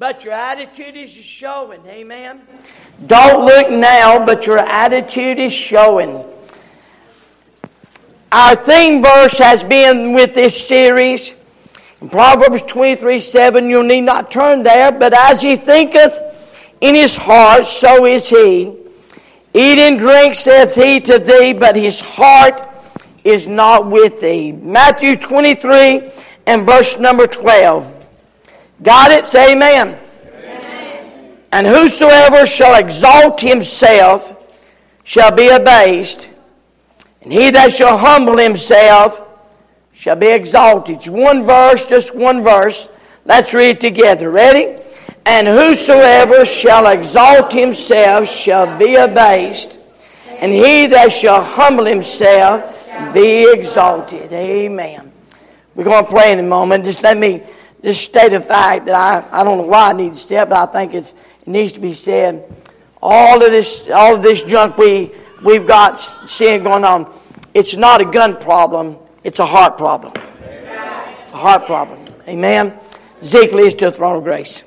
but your attitude is showing. Amen. Don't look now, but your attitude is showing. Our theme verse has been with this series. In Proverbs 23 7, you need not turn there, but as he thinketh in his heart, so is he. Eat and drink, saith he to thee, but his heart is not with thee. Matthew 23 and verse number 12. Got it? Say amen. amen. And whosoever shall exalt himself shall be abased, and he that shall humble himself shall be exalted. It's one verse, just one verse. Let's read together. Ready? And whosoever shall exalt himself shall be abased, and he that shall humble himself be exalted. Amen. We're going to pray in a moment. Just let me just state a fact that I, I don't know why I need to say but I think it's, it needs to be said. All of this, all of this junk we, we've got seeing going on, it's not a gun problem, it's a heart problem. It's a heart problem. Amen. Zeke leads to the throne of grace.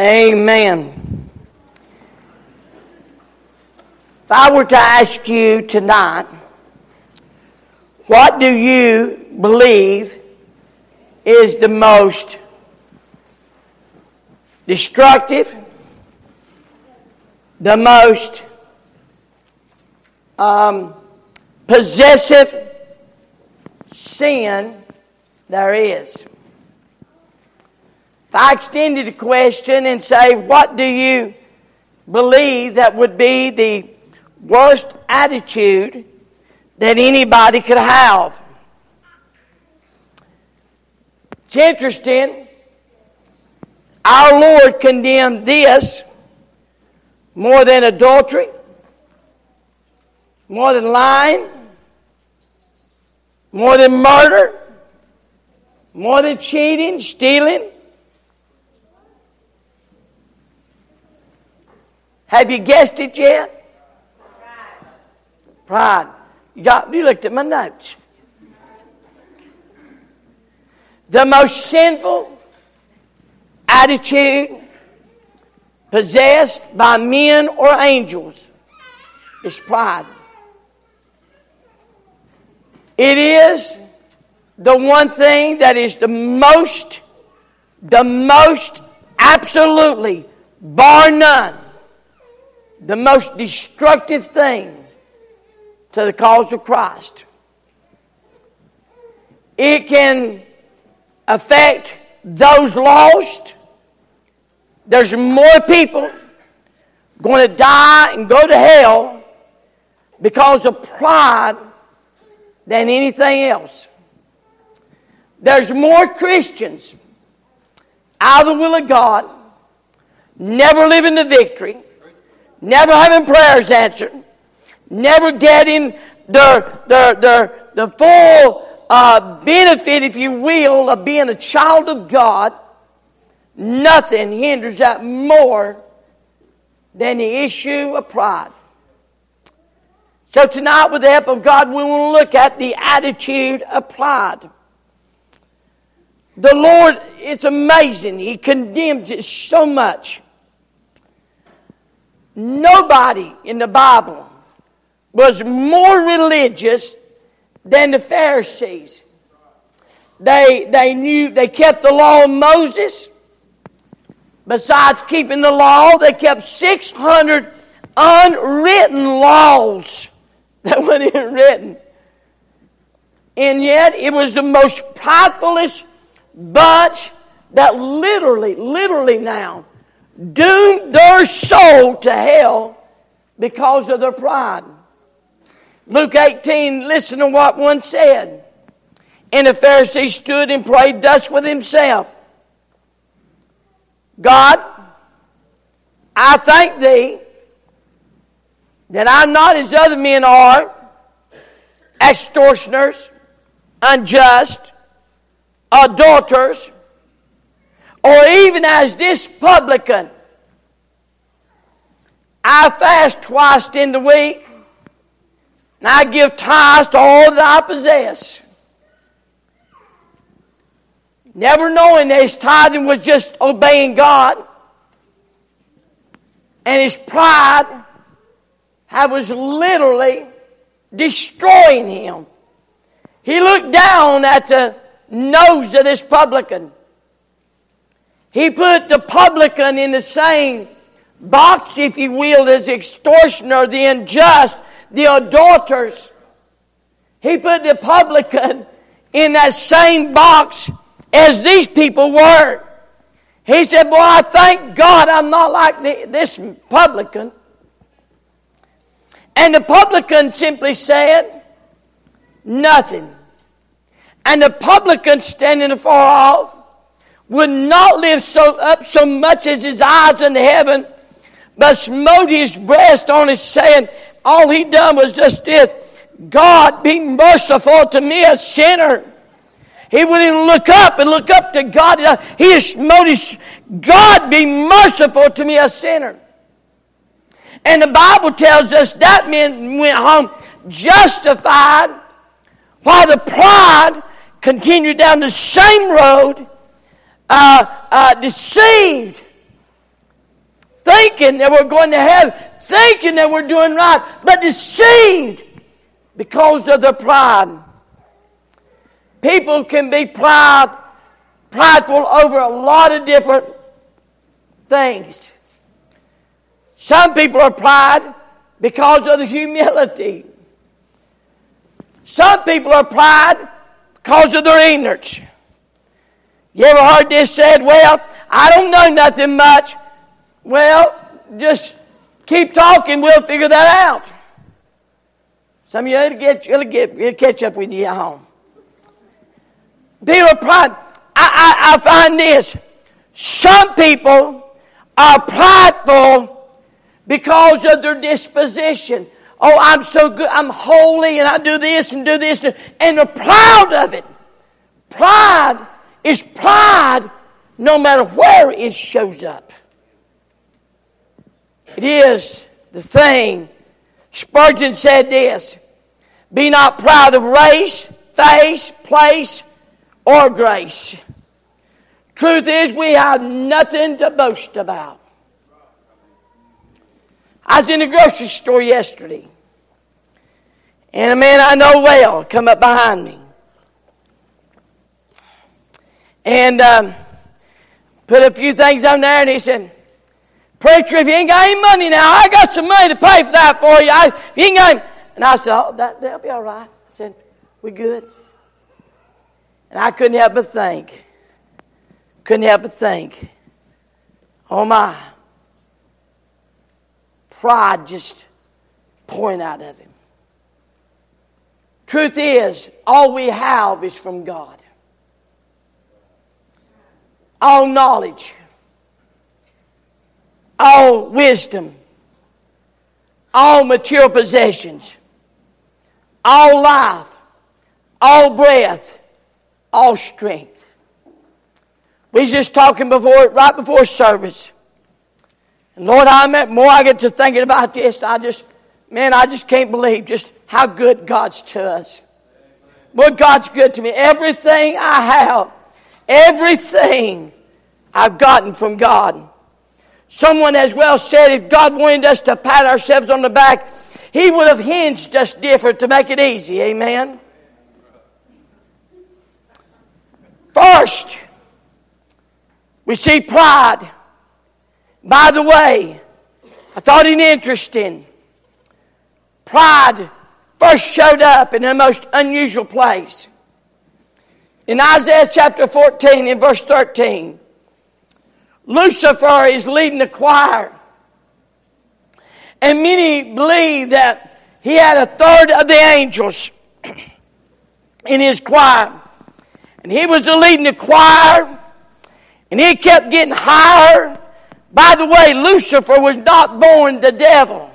Amen. If I were to ask you tonight, what do you believe is the most destructive, the most um, possessive sin there is? If I extended the question and say, what do you believe that would be the worst attitude that anybody could have? It's interesting. Our Lord condemned this more than adultery, more than lying, more than murder, more than cheating, stealing, Have you guessed it yet? Pride. You got you looked at my notes. The most sinful attitude possessed by men or angels is pride. It is the one thing that is the most, the most absolutely, bar none, the most destructive thing to the cause of Christ. It can affect those lost. There's more people going to die and go to hell because of pride than anything else. There's more Christians out of the will of God, never living the victory, never having prayers answered, never getting the, the, the, the full uh, benefit, if you will, of being a child of God, nothing hinders that more than the issue of pride. So tonight, with the help of God, we to look at the attitude of pride. The Lord, it's amazing. He condemns it so much. Nobody in the Bible was more religious than the Pharisees. They, they knew, they kept the law of Moses. Besides keeping the law, they kept 600 unwritten laws that weren't written. And yet, it was the most pridefulest bunch that literally, literally now, doomed their soul to hell because of their pride. Luke 18, listen to what one said. And the Pharisee stood and prayed thus with himself God, I thank thee that I'm not as other men are, extortioners, unjust, adulterers, or even as this publican. I fast twice in the week, and I give tithes to all that I possess. Never knowing that his tithing was just obeying God, and his pride I was literally destroying him. He looked down at the nose of this publican. He put the publican in the same box, if you will, as extortioner, the unjust, the adulterers. He put the publican in that same box as these people were. He said, Boy, I thank God I'm not like the, this publican. And the publican simply said, Nothing. And the publican standing afar off would not lift so up so much as his eyes into heaven, but smote his breast on his saying, all he done was just this, God be merciful to me, a sinner. He wouldn't look up and look up to God. He just smote his, God be merciful to me, a sinner. And the Bible tells us that man went home justified while the pride continued down the same road, uh, uh, deceived, thinking that we're going to heaven, thinking that we're doing right, but deceived because of the pride. People can be proud, prideful over a lot of different things. Some people are pride because of the humility. Some people are pride because of their ignorance. You ever heard this said? Well, I don't know nothing much. Well, just keep talking. We'll figure that out. Some of you it'll get it'll get it'll catch up with you at home. People are pride. I, I, I find this. Some people are prideful because of their disposition. Oh, I'm so good. I'm holy and I do this and do this. And they're proud of it. Pride is pride no matter where it shows up. It is the thing. Spurgeon said this Be not proud of race, face, place, or grace. Truth is, we have nothing to boast about. I was in the grocery store yesterday. And a man I know well come up behind me. And um, put a few things on there, and he said, Preacher, if you ain't got any money now, I got some money to pay for that for you. I, if you ain't got any. And I said, Oh, that, that'll be all right. I said, We good. And I couldn't help but think. Couldn't help but think. Oh my pride just pouring out of him. Truth is, all we have is from God. All knowledge, all wisdom, all material possessions, all life, all breath, all strength. We just talking before, right before service. And Lord, I'm more I get to thinking about this, I just, man, I just can't believe just how good God's to us. Boy, God's good to me. Everything I have, everything I've gotten from God. Someone has well said if God wanted us to pat ourselves on the back, He would have hinged us different to make it easy. Amen. First, we see pride. By the way, I thought it interesting. Pride first showed up in the most unusual place. In Isaiah chapter 14, in verse 13, Lucifer is leading the choir. And many believe that he had a third of the angels in his choir. And he was the leading the choir. And he kept getting higher. By the way, Lucifer was not born the devil.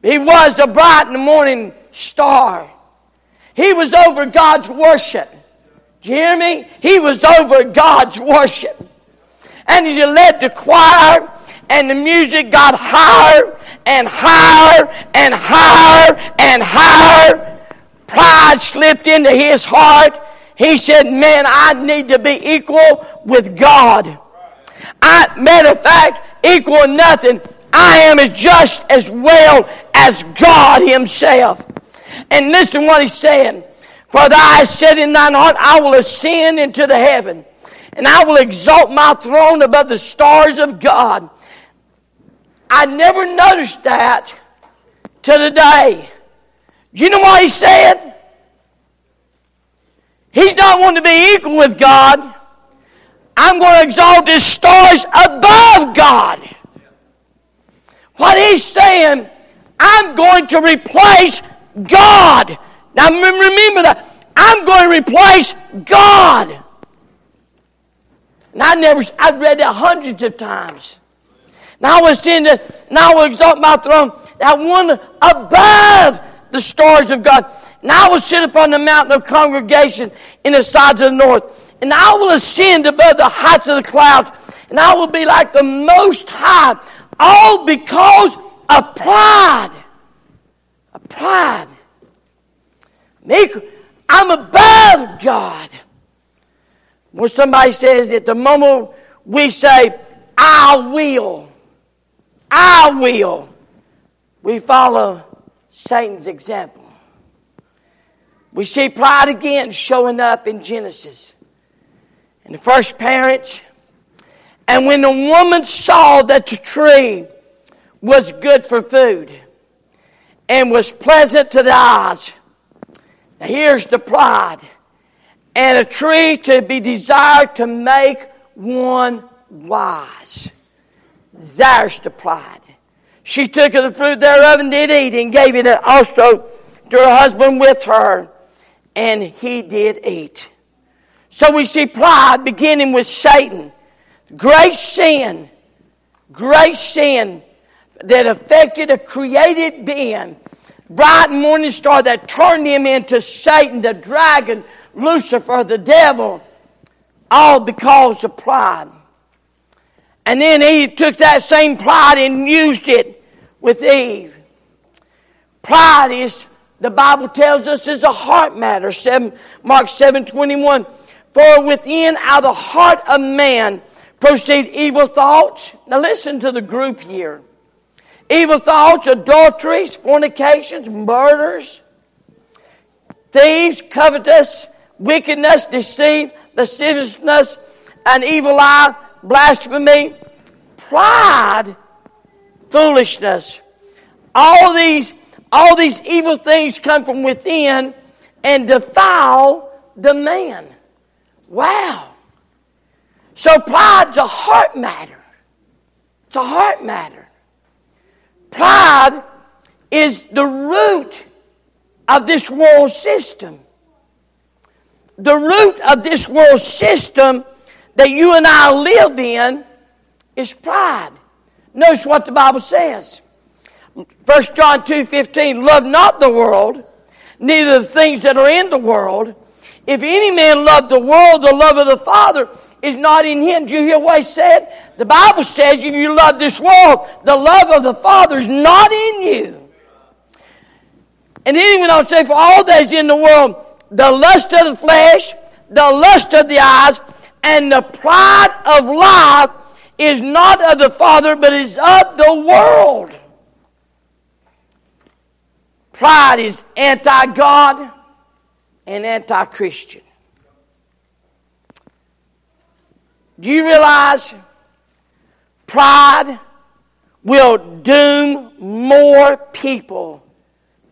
He was the bright and morning star. He was over God's worship. Do you hear me? He was over God's worship. And as you led the choir, and the music got higher and higher and higher and higher, pride slipped into his heart. He said, Man, I need to be equal with God. I, matter of fact, equal nothing. I am as just as well as God Himself. And listen what He's saying. For thou said in thine heart, I will ascend into the heaven, and I will exalt my throne above the stars of God. I never noticed that to today. You know what he said? He's not wanting to be equal with God. I'm going to exalt his stars above God. What he's saying, I'm going to replace God. Now remember that. I'm going to replace God. And I never, I've read that hundreds of times. Now I in the, now I will exalt my throne, that one above the stars of God. Now I will sit upon the mountain of congregation in the sides of the north. And I will ascend above the heights of the clouds. And I will be like the most high. All because of pride. Of pride. I'm above God. When somebody says at the moment we say, I will, I will, we follow Satan's example. We see pride again showing up in Genesis. In the first parents, and when the woman saw that the tree was good for food and was pleasant to the eyes, now here's the pride. And a tree to be desired to make one wise. There's the pride. She took of the fruit thereof and did eat, and gave it also to her husband with her, and he did eat. So we see pride beginning with Satan. Great sin, great sin that affected a created being bright morning star that turned him into Satan, the dragon, Lucifer, the devil, all because of pride. And then he took that same pride and used it with Eve. Pride is, the Bible tells us, is a heart matter. Seven, Mark 7 21. For within out of the heart of man proceed evil thoughts. Now listen to the group here evil thoughts, adulteries, fornications, murders, thieves, covetous, wickedness, deceit, lasciviousness, an evil eye, blasphemy, pride, foolishness. All these, all these evil things come from within and defile the man. Wow. So pride's a heart matter. It's a heart matter. Pride is the root of this world system. The root of this world system that you and I live in is pride. Notice what the Bible says. 1 John 2 15, love not the world, neither the things that are in the world. If any man love the world, the love of the Father is not in him. Do you hear what he said? The Bible says if you love this world, the love of the Father is not in you. And even I'll say, for all that is in the world, the lust of the flesh, the lust of the eyes, and the pride of life is not of the Father, but is of the world. Pride is anti God and anti Christian. Do you realize pride will doom more people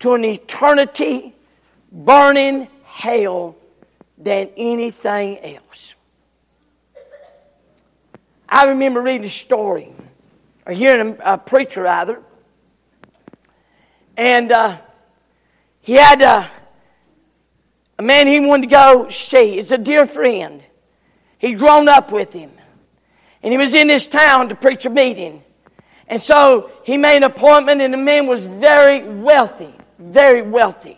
to an eternity burning hell than anything else? I remember reading a story, or hearing a, a preacher rather, And uh, he had uh, a man he wanted to go see. It's a dear friend. He'd grown up with him. And he was in this town to preach a meeting. And so he made an appointment, and the man was very wealthy, very wealthy.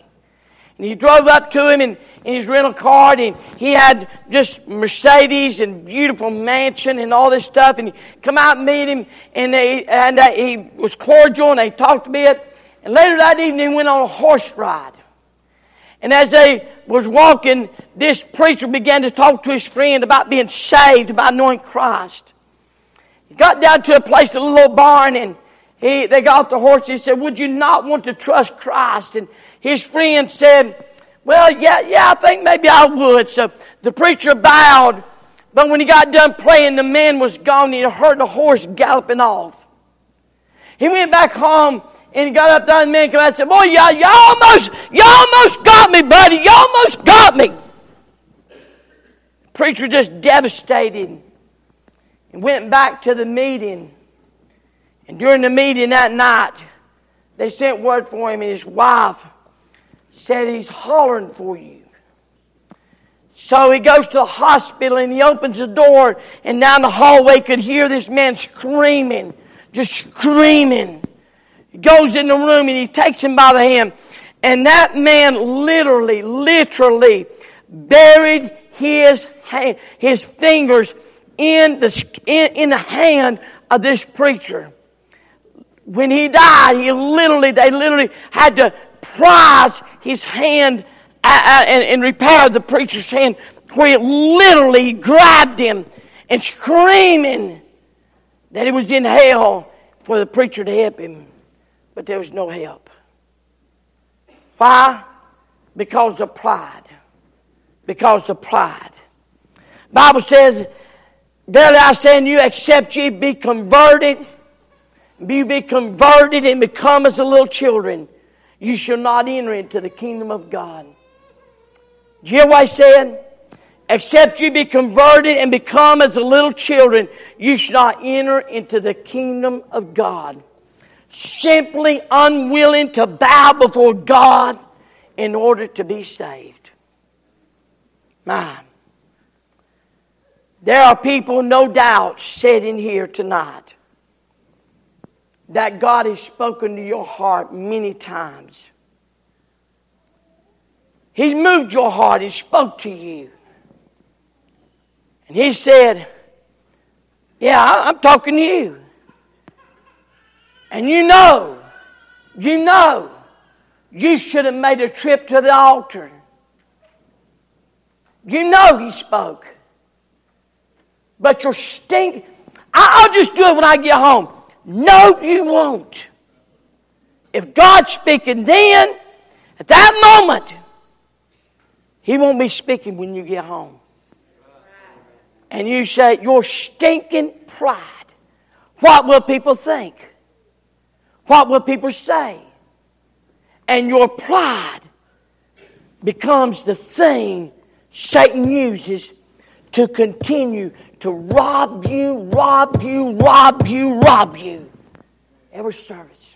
And he drove up to him in, in his rental car, and he had just Mercedes and beautiful mansion and all this stuff. And he come out and meet him, and, they, and uh, he was cordial, and they talked a bit. And later that evening, he went on a horse ride. And as they was walking, this preacher began to talk to his friend about being saved, by knowing Christ. He got down to a place, a little barn, and he, they got the horse. He said, Would you not want to trust Christ? And his friend said, Well, yeah, yeah, I think maybe I would. So the preacher bowed, but when he got done praying, the man was gone. He heard the horse galloping off. He went back home and he got up there and the man came out and said, Boy, y'all, you almost, you almost got me, buddy. You almost got me. Preacher just devastated and went back to the meeting. And during the meeting that night, they sent word for him and his wife said he's hollering for you. So he goes to the hospital and he opens the door and down the hallway could hear this man screaming, just screaming. Goes in the room and he takes him by the hand. And that man literally, literally buried his hand, his fingers in the, in, in the hand of this preacher. When he died, he literally, they literally had to prise his hand uh, uh, and, and repair the preacher's hand where it literally grabbed him and screaming that he was in hell for the preacher to help him but there was no help. Why? Because of pride. Because of pride. Bible says, Verily I say unto you, except ye be converted, be be converted and become as the little children, you shall not enter into the kingdom of God. Do you hear what said? Except you be converted and become as the little children, you shall not enter into the kingdom of God simply unwilling to bow before God in order to be saved. My. There are people, no doubt, sitting here tonight that God has spoken to your heart many times. He's moved your heart, He spoke to you. And He said, Yeah, I'm talking to you. And you know, you know, you should have made a trip to the altar. You know he spoke. But you're stink. I'll just do it when I get home. No, you won't. If God's speaking then, at that moment, He won't be speaking when you get home. And you say, Your stinking pride. What will people think? What will people say? And your pride becomes the thing Satan uses to continue to rob you, rob you, rob you, rob you. Every service.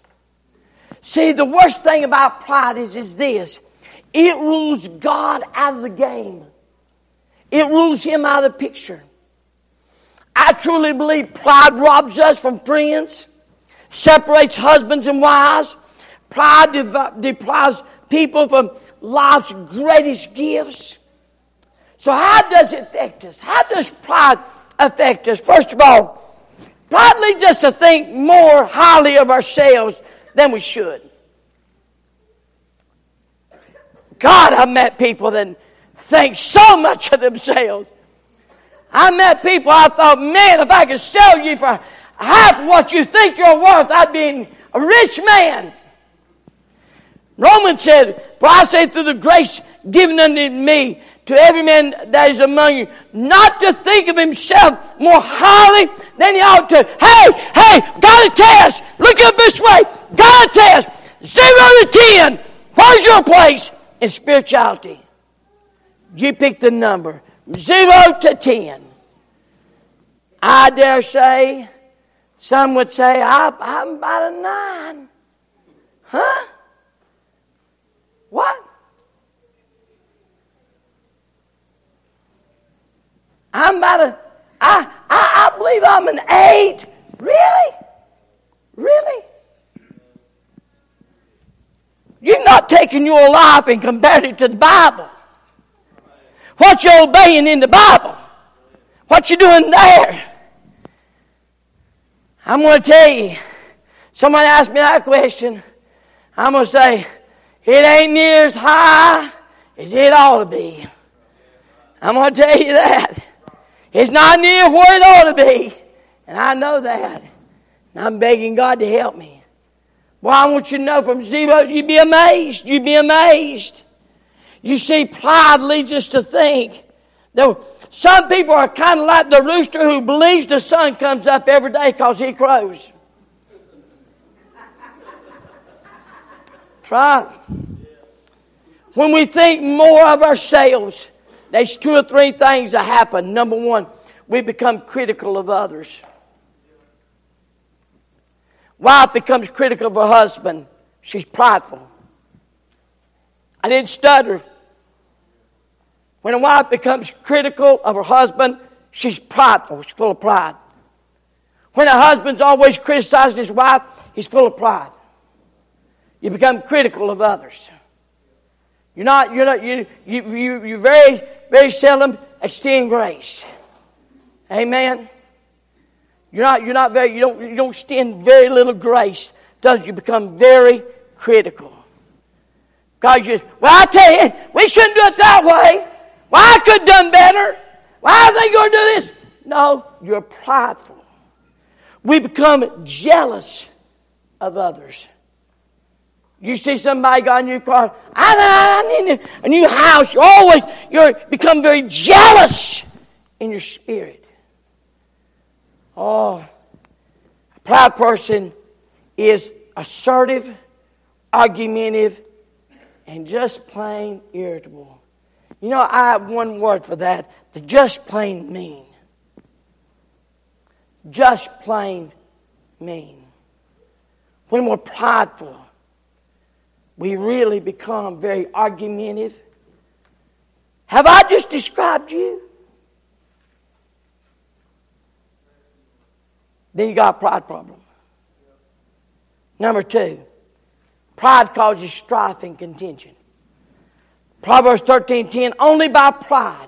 See, the worst thing about pride is, is this it rules God out of the game, it rules Him out of the picture. I truly believe pride robs us from friends separates husbands and wives. Pride deprives people from life's greatest gifts. So, how does it affect us? How does pride affect us? First of all, pride leads us to think more highly of ourselves than we should. God, I've met people that think so much of themselves. I met people I thought, man, if I could sell you for half what you think you're worth, I'd be a rich man. Romans said, For I say through the grace given unto me, to every man that is among you, not to think of himself more highly than he ought to. Hey, hey, got a test. Look up this way. Got a test. Zero to ten. Where's your place in spirituality? You pick the number. Zero to ten. I dare say some would say, I, I'm about a nine. Huh? What? I'm about a, I, I, I believe I'm an eight. Really? Really? You're not taking your life and comparing it to the Bible. What you're obeying in the Bible? What you doing there? I'm going to tell you. Somebody asked me that question. I'm going to say, it ain't near as high as it ought to be. I'm going to tell you that. It's not near where it ought to be. And I know that. And I'm begging God to help me. Well, I want you to know from zero, you'd be amazed. You'd be amazed. You see, pride leads us to think that some people are kind of like the rooster who believes the sun comes up every day because he crows. Try. When we think more of ourselves, there's two or three things that happen. Number one, we become critical of others. Wife becomes critical of her husband. She's prideful. I didn't stutter. When a wife becomes critical of her husband, she's prideful. Oh, she's full of pride. When a husband's always criticizing his wife, he's full of pride. You become critical of others. You're not, you're not, you, you, you, you very, very seldom extend grace. Amen. You're not, you're not very, you don't, you don't extend very little grace, does you become very critical. God just, well, I tell you, we shouldn't do it that way. Well, I could have done better. Why are they going to do this? No, you're prideful. We become jealous of others. You see somebody got a new car, I need a new house. You always you become very jealous in your spirit. Oh, a proud person is assertive, argumentative, and just plain irritable. You know, I have one word for that the just plain mean. Just plain mean. When we're prideful, we really become very argumentative. Have I just described you? Then you got a pride problem. Number two, pride causes strife and contention. Proverbs 13:10 only by pride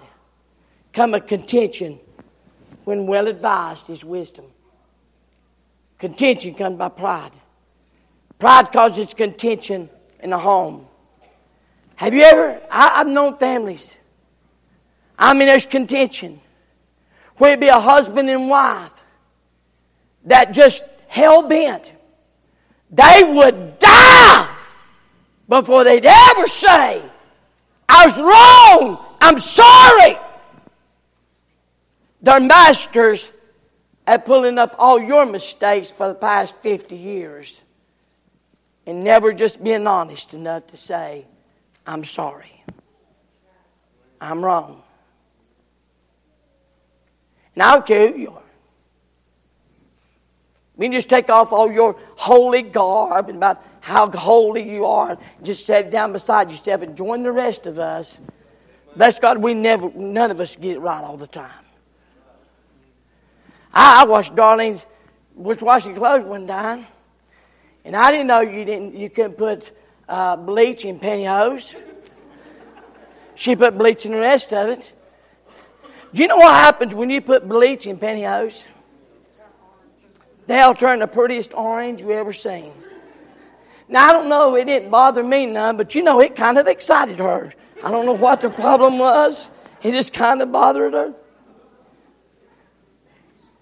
come a contention when well advised is wisdom. Contention comes by pride. Pride causes contention in a home. Have you ever, I, have known families. I mean, there's contention. Where it be a husband and wife that just hell bent. They would die before they'd ever say, I was wrong. I'm sorry. They're masters at pulling up all your mistakes for the past 50 years and never just being honest enough to say, I'm sorry. I'm wrong. And I don't care who you are. We can just take off all your holy garb and about how holy you are and just sit down beside yourself and join the rest of us. Bless God, we never, none of us get it right all the time. I, I watched Darlene's, was washing clothes one time. And I didn't know you didn't you couldn't put uh, bleach in pantyhose. She put bleach in the rest of it. Do you know what happens when you put bleach in pantyhose? They'll turn the prettiest orange you ever seen. Now I don't know, it didn't bother me none, but you know it kind of excited her. I don't know what the problem was. It just kind of bothered her.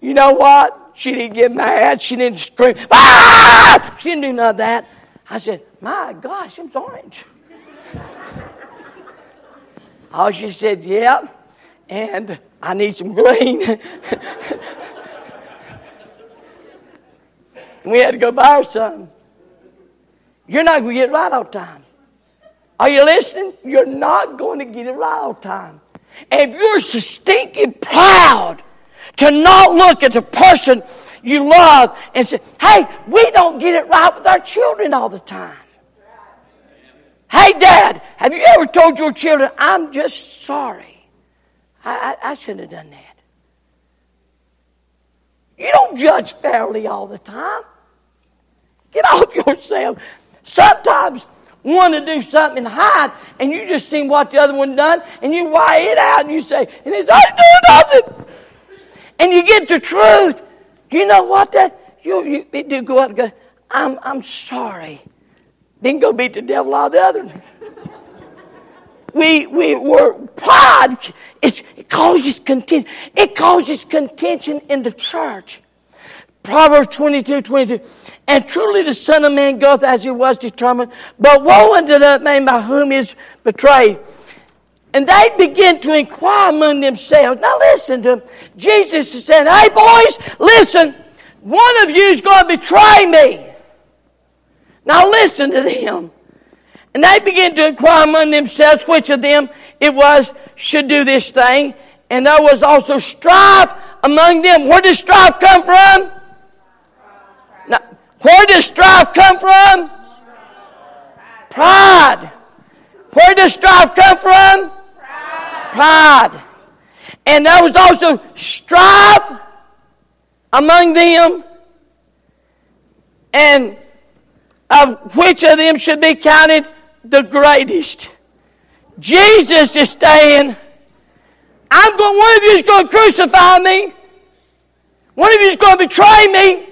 You know what? She didn't get mad. She didn't scream. Ah! She didn't do none of that. I said, My gosh, it's orange. oh, she said, Yeah, and I need some green. we had to go buy some. You're not going to get it right all the time. Are you listening? You're not going to get it right all the time. And if you're so stinking proud to not look at the person you love and say, hey, we don't get it right with our children all the time. Hey, Dad, have you ever told your children, I'm just sorry? I, I, I shouldn't have done that. You don't judge fairly all the time. Get off yourself. Sometimes want to do something and hide, and you just seen what the other one done, and you weigh it out, and you say, and he's I do nothing. And you get the truth. Do you know what that you you do go out and go, I'm I'm sorry. Then go beat the devil out of the other. We we were pride. It causes contention. It causes contention in the church. Proverbs 22, 22. And truly the Son of Man goeth as he was determined. But woe unto that man by whom he is betrayed. And they begin to inquire among themselves. Now listen to them. Jesus is saying, Hey boys, listen. One of you is going to betray me. Now listen to them. And they began to inquire among themselves which of them it was should do this thing. And there was also strife among them. Where does strife come from? Now, where does strife come from? Pride. Where does strife come from? Pride. And there was also strife among them. And of which of them should be counted the greatest. Jesus is saying, I'm going, one of you is going to crucify me. One of you is going to betray me.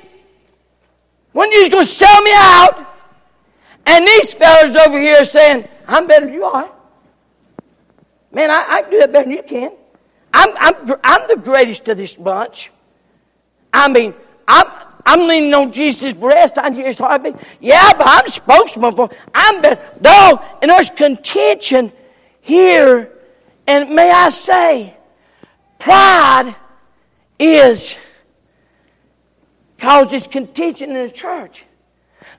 One of you is going to sell me out. And these fellas over here are saying, I'm better than you are. Man, I, I can do it better than you can. I'm, I'm, I'm the greatest of this bunch. I mean, I'm, I'm leaning on Jesus' breast. I hear his heartbeat. Yeah, but I'm spokesman for. I'm the no, and there's contention here. And may I say, pride is causes contention in the church.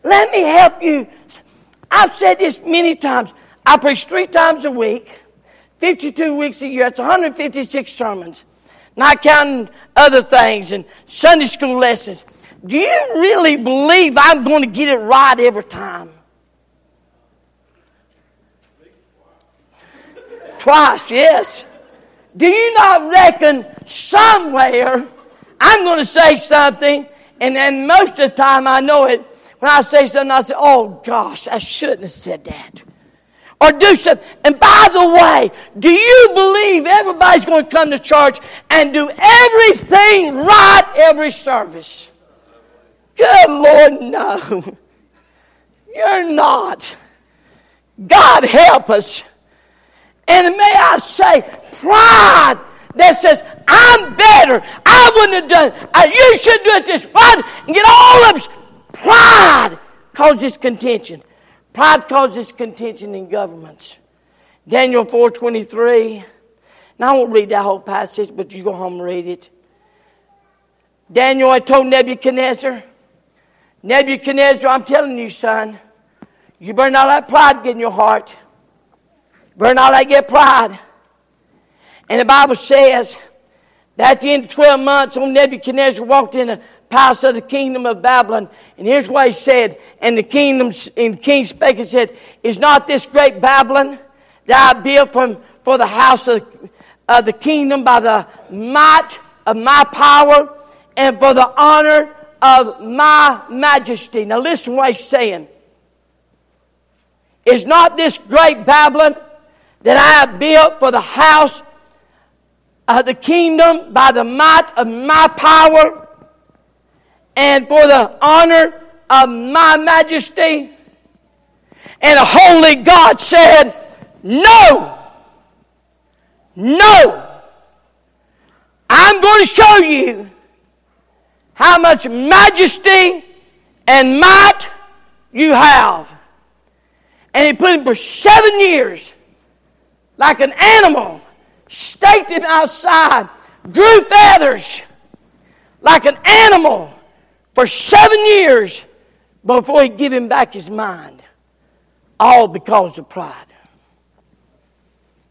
Let me help you. I've said this many times. I preach three times a week, 52 weeks a year. It's 156 sermons, not counting other things and Sunday school lessons. Do you really believe I'm going to get it right every time? Twice, yes. Do you not reckon somewhere I'm going to say something, and then most of the time I know it. When I say something, I say, "Oh gosh, I shouldn't have said that." Or do something. And by the way, do you believe everybody's going to come to church and do everything right every service? Good Lord, no. You're not. God help us. And may I say, pride that says, I'm better. I wouldn't have done it. Uh, you should do it this way. And get all of Pride causes contention. Pride causes contention in governments. Daniel 4.23. Now I won't read that whole passage, but you go home and read it. Daniel I told Nebuchadnezzar, Nebuchadnezzar, I'm telling you, son, you better not let pride get in your heart. Burn not let get pride. And the Bible says that at the end of 12 months, old Nebuchadnezzar walked in the palace of the kingdom of Babylon. And here's what he said. And the kingdom, and the king spake and said, Is not this great Babylon that I built from, for the house of, of the kingdom by the might of my power and for the honor of my majesty. Now listen what he's saying. Is not this great Babylon that I have built for the house of the kingdom by the might of my power and for the honor of my majesty? And a holy God said, No, no. I'm going to show you how much majesty and might you have. And he put him for seven years like an animal, staked him outside, grew feathers like an animal for seven years before he give him back his mind. All because of pride.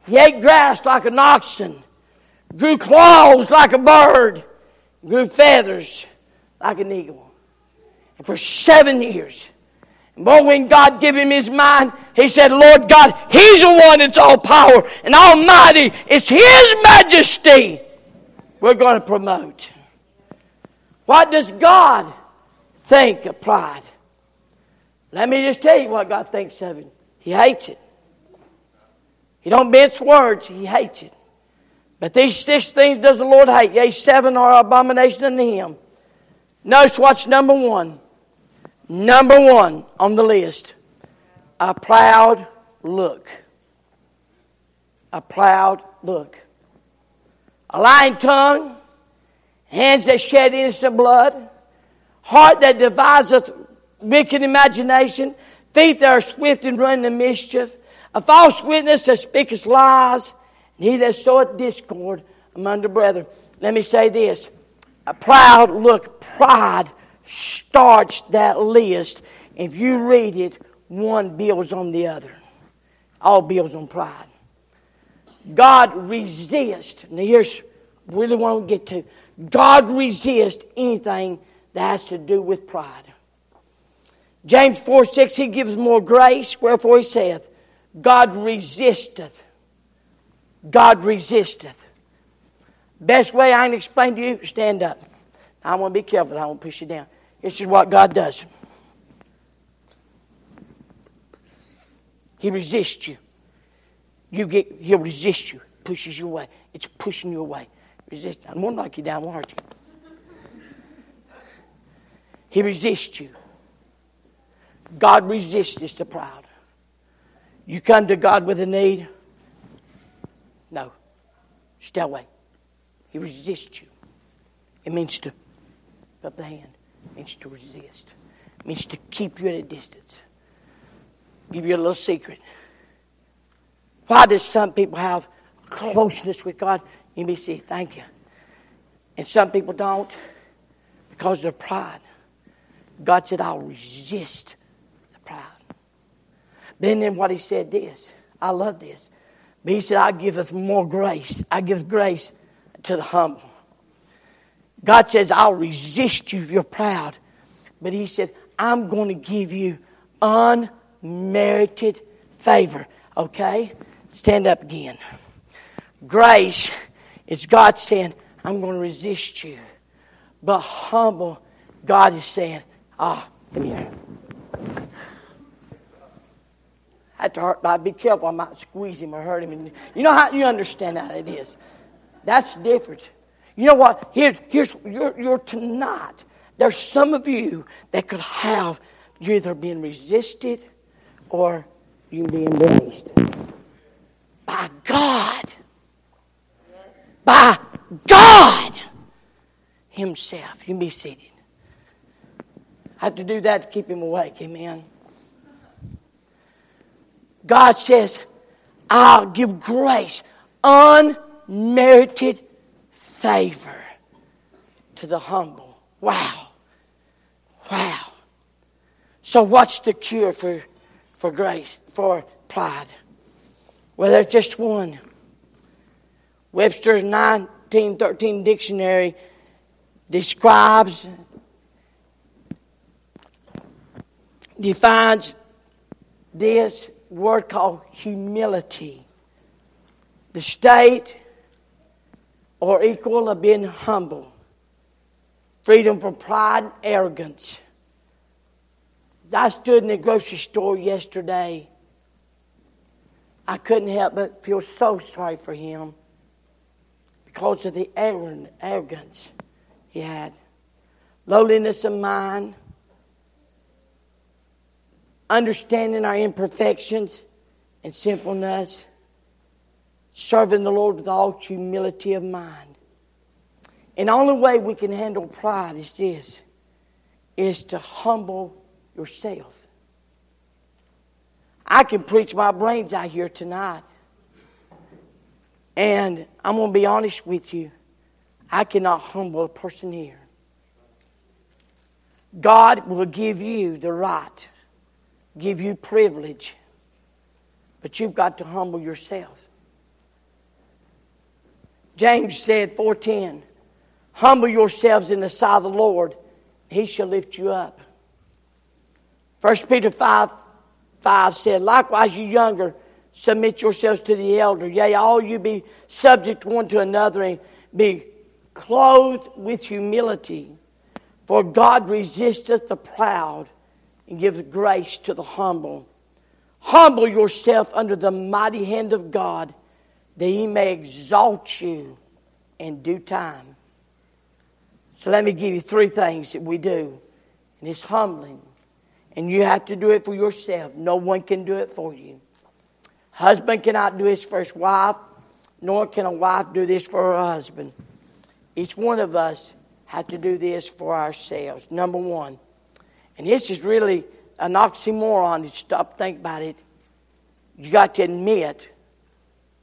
He ate grass like an oxen, grew claws like a bird, grew feathers like an eagle. And for seven years. Boy, when God gave him his mind, he said, Lord God, He's the one that's all power and almighty. It's His majesty we're going to promote. What does God think of pride? Let me just tell you what God thinks of it. He hates it. He don't mince words. He hates it. But these six things does the Lord hate. Yea, seven are abomination unto him. Notice what's number one. Number one on the list. A proud look. A proud look. A lying tongue. Hands that shed innocent blood. Heart that deviseth wicked imagination. Feet that are swift in running to mischief. A false witness that speaketh lies and he that soweth discord among the brethren. Let me say this. A proud look, pride starts that list. If you read it, one builds on the other. All builds on pride. God resists. Now here's really what I get to. God resists anything that has to do with pride. James 4 6, he gives more grace, wherefore he saith, God resisteth God resisteth. Best way I can explain to you, stand up. I want to be careful. I won't push you down. This is what God does. He resists you. You get, he'll resist you, pushes you away. It's pushing you away. Resist. I won't knock you down, won't hurt you. He resists you. God resists the proud. You come to God with a need. No. Stay away. He resists you. It means to put the hand. It means to resist. It means to keep you at a distance. Give you a little secret. Why do some people have closeness with God? You may say, thank you. And some people don't because of pride. God said, I'll resist the proud. Then, then what he said this, I love this. But he said, I giveth more grace. I give grace to the humble. God says, I'll resist you if you're proud. But he said, I'm going to give you unmerited favor. Okay? Stand up again. Grace is God saying, I'm going to resist you. But humble, God is saying, ah, come here. I had to hurt, I'd be careful. I might squeeze him or hurt him. you know how you understand how it is. That's the difference. You know what? Here, here's you're, you're tonight. There's some of you that could have you either being resisted or you being embraced. By God. By God Himself. You be seated. I have to do that to keep him awake. Amen. God says, I'll give grace, unmerited favor to the humble. Wow. Wow. So, what's the cure for, for grace, for pride? Well, there's just one. Webster's 1913 dictionary describes, defines this word called humility. The state or equal of being humble. Freedom from pride and arrogance. I stood in the grocery store yesterday. I couldn't help but feel so sorry for him because of the arrogance he had. Lowliness of mind understanding our imperfections and sinfulness, serving the Lord with all humility of mind. And the only way we can handle pride is this is to humble yourself. I can preach my brains out here tonight. And I'm going to be honest with you. I cannot humble a person here. God will give you the right give you privilege, but you've got to humble yourself. James said, 410, humble yourselves in the sight of the Lord, he shall lift you up. 1 Peter 5, 5 said, likewise you younger, submit yourselves to the elder. Yea, all you be subject one to another and be clothed with humility. For God resisteth the proud and gives grace to the humble. Humble yourself under the mighty hand of God, that he may exalt you in due time. So let me give you three things that we do. And it's humbling. And you have to do it for yourself. No one can do it for you. Husband cannot do this for his wife, nor can a wife do this for her husband. Each one of us have to do this for ourselves. Number one. And this is really an oxymoron. Stop think about it. You got to admit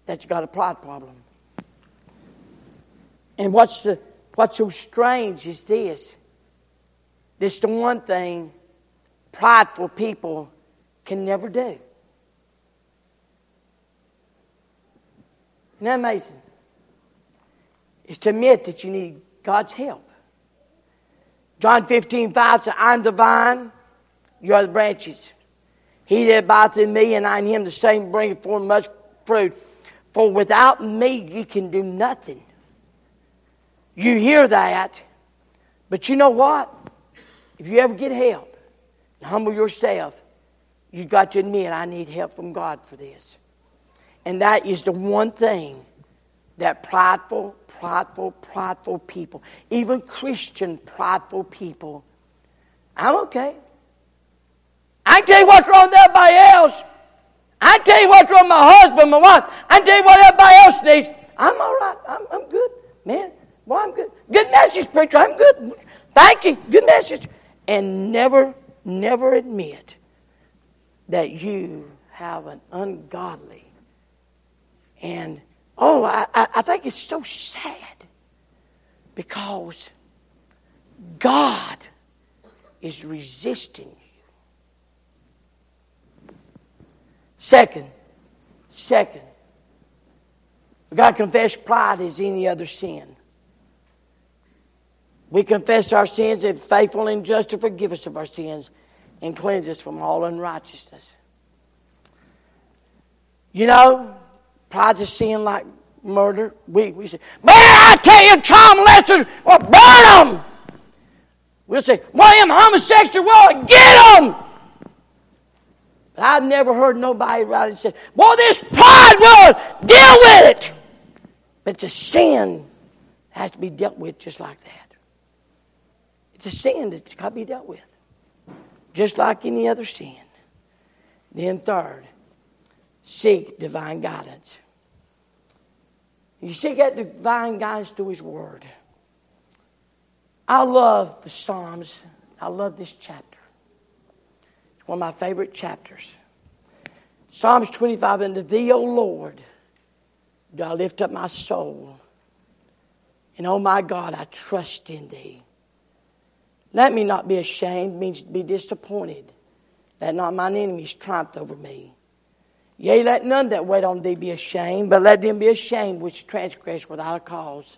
that you got a pride problem. And what's the what's so strange is this. This the one thing prideful people can never do. Isn't that amazing? Is to admit that you need God's help. John 15, 5 says, I'm the vine, you are the branches. He that abideth in me and I in him, the same bringeth forth much fruit. For without me, you can do nothing. You hear that, but you know what? If you ever get help, humble yourself, you've got to admit, I need help from God for this. And that is the one thing that prideful, prideful, prideful people, even Christian prideful people, I'm okay. I can tell you what's wrong with everybody else. I tell you what's wrong with my husband, my wife. I tell you what everybody else needs. I'm all right. I'm, I'm good, man. Well, I'm good. Good message, preacher. I'm good. Thank you. Good message. And never, never admit that you have an ungodly and Oh, I, I think it's so sad because God is resisting you. Second, second, we got to confess pride as any other sin. We confess our sins, and faithful and just to forgive us of our sins and cleanse us from all unrighteousness. You know, Pride's a sin like murder. We, we say, man, I tell you, child molesters, well, burn them. We'll say, William, homosexual, well, get them. But I've never heard nobody write and say, well, this pride will deal with it. But it's a sin that has to be dealt with just like that. It's a sin that's got to be dealt with, just like any other sin. Then, third, seek divine guidance. You seek that divine guidance through His Word. I love the Psalms. I love this chapter. One of my favorite chapters. Psalms 25 Unto Thee, O Lord, do I lift up my soul. And oh my God, I trust in Thee. Let me not be ashamed, means be disappointed. Let not mine enemies triumph over me. Yea, let none that wait on thee be ashamed, but let them be ashamed which transgress without a cause.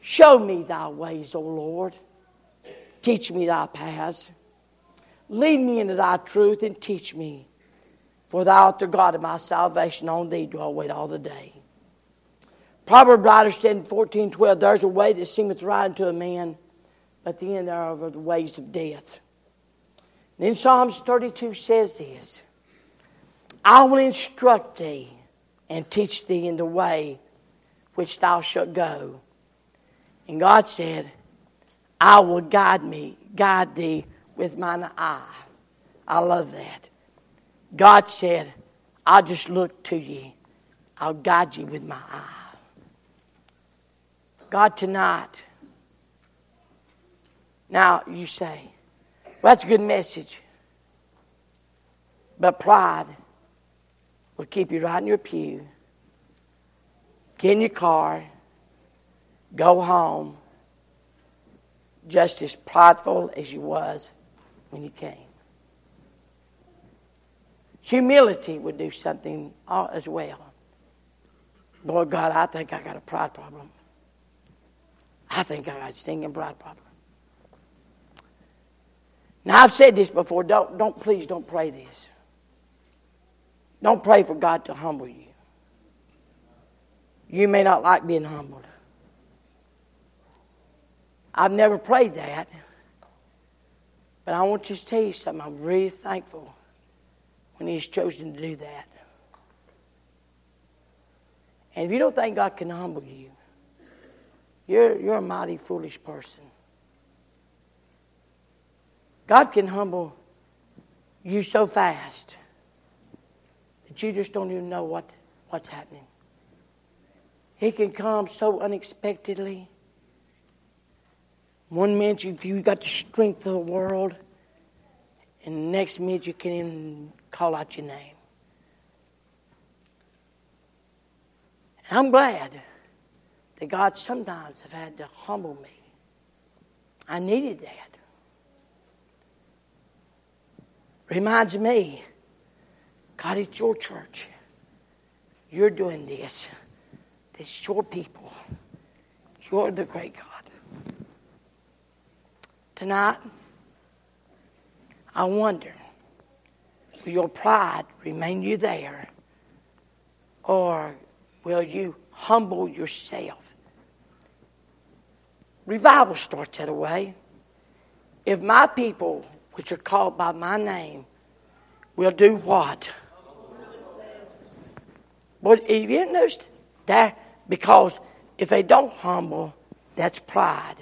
Show me thy ways, O Lord. Teach me thy paths. Lead me into thy truth and teach me. For thou art the God of my salvation. On thee do I wait all the day. Proverb writer said in 14 12, There's a way that seemeth right unto a man, but the end thereof are the ways of death. then Psalms 32 says this I will instruct thee and teach thee in the way which thou shalt go. And God said, I will guide me, guide thee with mine eye. I love that. God said, I'll just look to you. I'll guide you with my eye. God, tonight. Now, you say, well, that's a good message. But pride will keep you right in your pew, get in your car, go home, just as prideful as you was when you came. Humility would do something as well. Lord God, I think I got a pride problem. I think I got a stinging pride problem. Now I've said this before. Don't, don't please don't pray this. Don't pray for God to humble you. You may not like being humbled. I've never prayed that, But I want to tell you something. I'm really thankful when He's chosen to do that. And if you don't think God can humble you, you're, you're a mighty foolish person. God can humble you so fast that you just don't even know what, what's happening. He can come so unexpectedly. One minute you you got the strength of the world, and the next minute you can't even call out your name. And I'm glad that God sometimes has had to humble me. I needed that. Reminds me, God, it's your church. You're doing this. This is your people. You're the great God. Tonight, I wonder will your pride remain you there? Or will you humble yourself? Revival starts that way. If my people, which are called by my name, will do what? But you didn't notice that because if they don't humble, that's pride.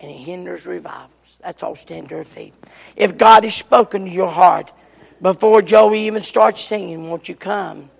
And it hinders revivals. That's all stand to our feet. If God has spoken to your heart before Joey even starts singing, won't you come?